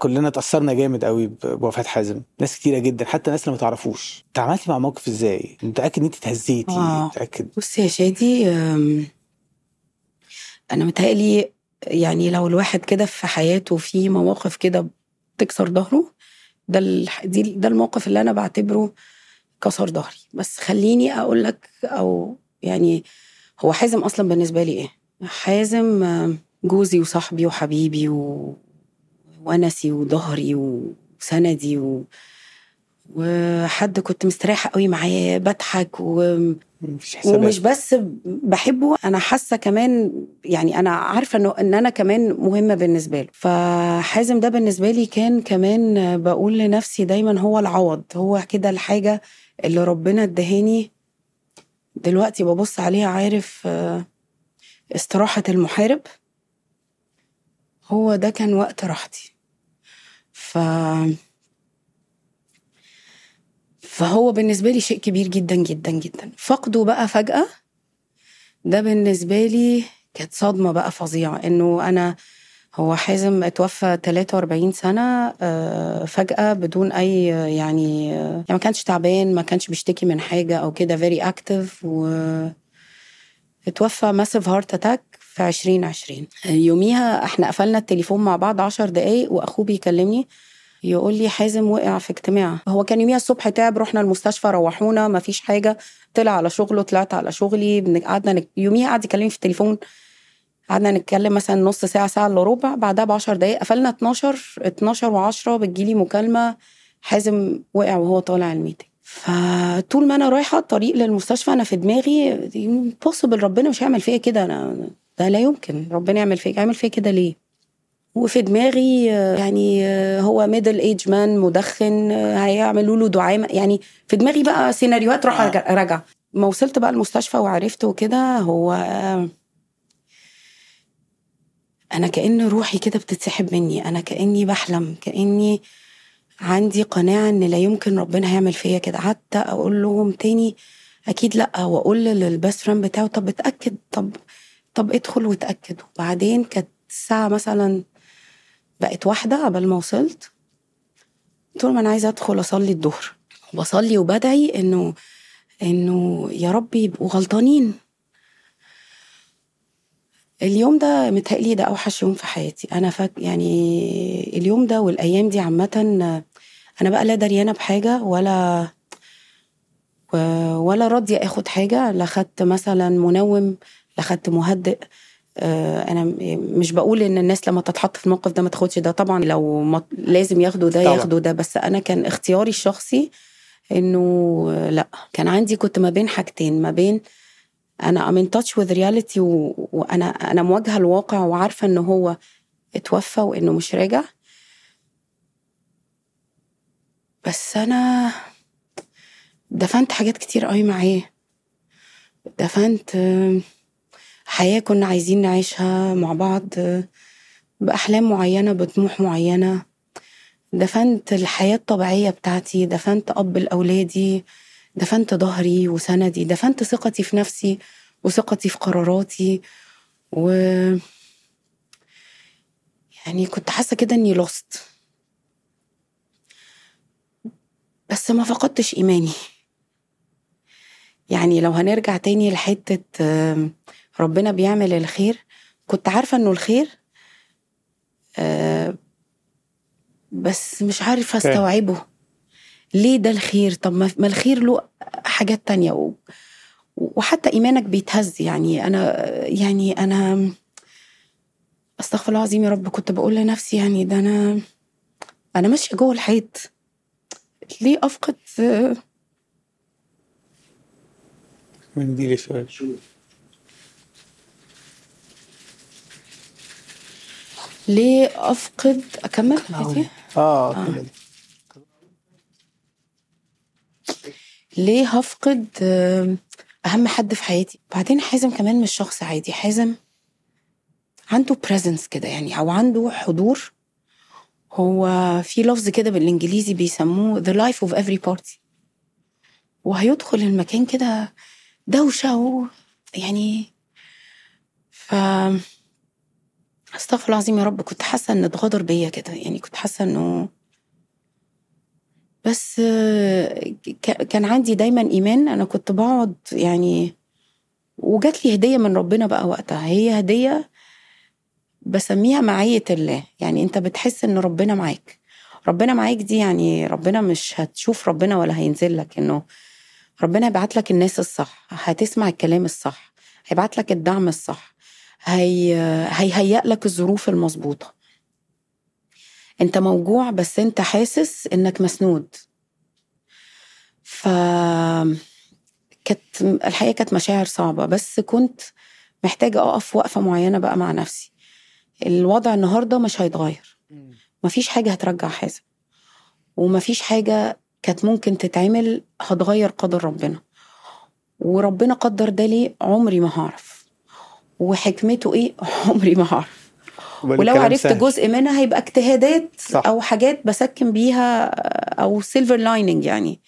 كلنا اتأثرنا جامد قوي بوفاة حازم. ناس كتيرة جدا حتى ناس اللي ما تعرفوش. تعاملتي مع موقف إزاي؟ متأكد إن انت اتهزيتي؟ آه. متأكد؟ بص يا شادي أنا متهيألي يعني لو الواحد كده في حياته في مواقف كده بتكسر ظهره ده دي ده الموقف اللي أنا بعتبره كسر ظهري. بس خليني أقول لك أو يعني هو حازم أصلا بالنسبة لي إيه؟ حازم جوزي وصاحبي وحبيبي و... ونسي وظهري وسندي و... وحد كنت مستريحة قوي معاه بضحك و... ومش بس بحبه أنا حاسة كمان يعني أنا عارفة انه إن أنا كمان مهمة بالنسبة له. فحازم ده بالنسبة لي كان كمان بقول لنفسي دايما هو العوض هو كده الحاجة اللي ربنا ادهاني. دلوقتي ببص عليها عارف آه، استراحة المحارب. هو ده كان وقت راحتي. ف فهو بالنسبة لي شيء كبير جدا جدا جدا. فقده بقى فجأة ده بالنسبة لي كانت صدمة بقى فظيعة. إنه أنا هو حازم اتوفى 43 سنة آه، فجأة بدون أي يعني يعني ما كانش تعبان ما كانش بيشتكي من حاجة أو كده very active و اتوفى massive heart attack في 2020 يوميها إحنا قفلنا التليفون مع بعض 10 دقايق واخوه بيكلمني يقول لي حازم وقع في اجتماع. هو كان يوميها الصبح تعب رحنا المستشفى روحونا ما فيش حاجة. طلع على شغله طلعت على شغلي قعدنا نك... يوميها قعد يكلمني في التليفون. قعدنا نتكلم مثلا نص ساعة ساعة إلا ربع. بعدها ب 10 دقايق قفلنا 12 12 و10 بتجيلي مكالمة حازم وقع وهو طالع ال meeting. فطول ما أنا رايحة الطريق للمستشفى أنا في دماغي possible ربنا مش هيعمل فيا كده. أنا ده لا يمكن. ربنا يعمل فيا يعمل فيا كده ليه؟ وفي دماغي آه، يعني آه، هو middle age man مدخن آه، هيعملوا له دعامه يعني في دماغي بقى سيناريوهات راح راجع. ما وصلت بقى المستشفى وعرفت وكده هو أنا كأن روحي كده بتتسحب مني. أنا كأني بحلم كأني عندي قناعة إن لا يمكن ربنا هيعمل فيا كده. حتى أقول لهم تاني أكيد لأ. وأقول لل best friend بتاعه طب اتاكد طب طب ادخل واتأكد. وبعدين كانت الساعة مثلا بقت واحدة قبل ما وصلت. قلت لهم أنا عايزة أدخل أصلي الظهر. بصلي وبدعي إنه إنه يا رب يبقوا غلطانين. اليوم ده متهيألي ده أوحش يوم في حياتي. أنا فاك يعني اليوم ده والأيام دي عامة أنا بقى لا دريانة بحاجة ولا ولا راضية أخد حاجة. لا خدت مثلا منوم لا خدت مهدئ. آه، أنا مش بقول إن الناس لما تتحط في الموقف ده ما تاخدش ده. طبعا لو ما لازم ياخدوا ده طبعاً. ياخدوا ده. بس أنا كان اختياري الشخصي إنه آه، لأ. كان عندي كنت ما بين حاجتين. ما بين أنا I'm in touch with reality و... وأنا أنا مواجهة الواقع وعارفة إن هو اتوفى وإنه مش راجع. بس أنا دفنت حاجات كتير قوي معاه. دفنت حياة كنا عايزين نعيشها مع بعض بأحلام معينة بطموح معينة. دفنت الحياة الطبيعية بتاعتي دفنت أب لأولادي دفنت ظهري وسندي دفنت ثقتي في نفسي وثقتي في قراراتي. و يعني كنت حاسة كده إني lost بس ما فقدتش إيماني. يعني لو هنرجع تاني لحتة ربنا بيعمل الخير. كنت عارفة إنه الخير آه، بس مش okay. أستوعبه. ليه ده الخير؟ طب ما الخير له حاجات تانية. وحتى إيمانك بيتهز. يعني أنا يعني أنا أستغفر الله العظيم يا رب كنت بقول لنفسي يعني ده أنا أنا ماشية جوه الحيط. ليه أفقد؟ آه، من دي شوية ليه أفقد أكمل حياتي؟ آه كده. ليه هفقد آم، أهم حد في حياتي؟ بعدين حازم كمان مش شخص عادي. حازم عنده بريزنس كده يعني أو عنده حضور. هو في لفظ كده بالإنجليزي بيسموه the life of every party وهيدخل المكان كده دوشة و يعني ف أستغفر الله العظيم يا رب. كنت حاسة إن اتغدر بيا كده. يعني كنت حاسة إنه بس كان عندي دايما إيمان. أنا كنت بقعد يعني وجات لي هدية من ربنا بقى وقتها. هي هدية بسميها معية الله. يعني أنت بتحس إن ربنا معاك. ربنا معاك دي يعني ربنا مش هتشوف ربنا ولا هينزل لك. إنه ربنا هيبعت لك الناس الصح. هتسمع الكلام الصح. هيبعت لك الدعم الصح. هي هيهيئ لك الظروف المظبوطة. انت موجوع بس انت حاسس انك مسنود. ف كانت الحقيقة كانت مشاعر صعبة بس كنت محتاجة أقف وقفة معينة بقى مع نفسي. الوضع النهارده مش هيتغير. مفيش حاجة هترجع حازم. ومفيش حاجة كانت ممكن تتعمل هتغير قدر ربنا. وربنا قدر ده ليه عمري ما هعرف. وحكمته إيه عمري ما هعرف ولو عرفت سهل. جزء منها هيبقى اجتهادات صح. أو حاجات بسكن بيها أو silver lining يعني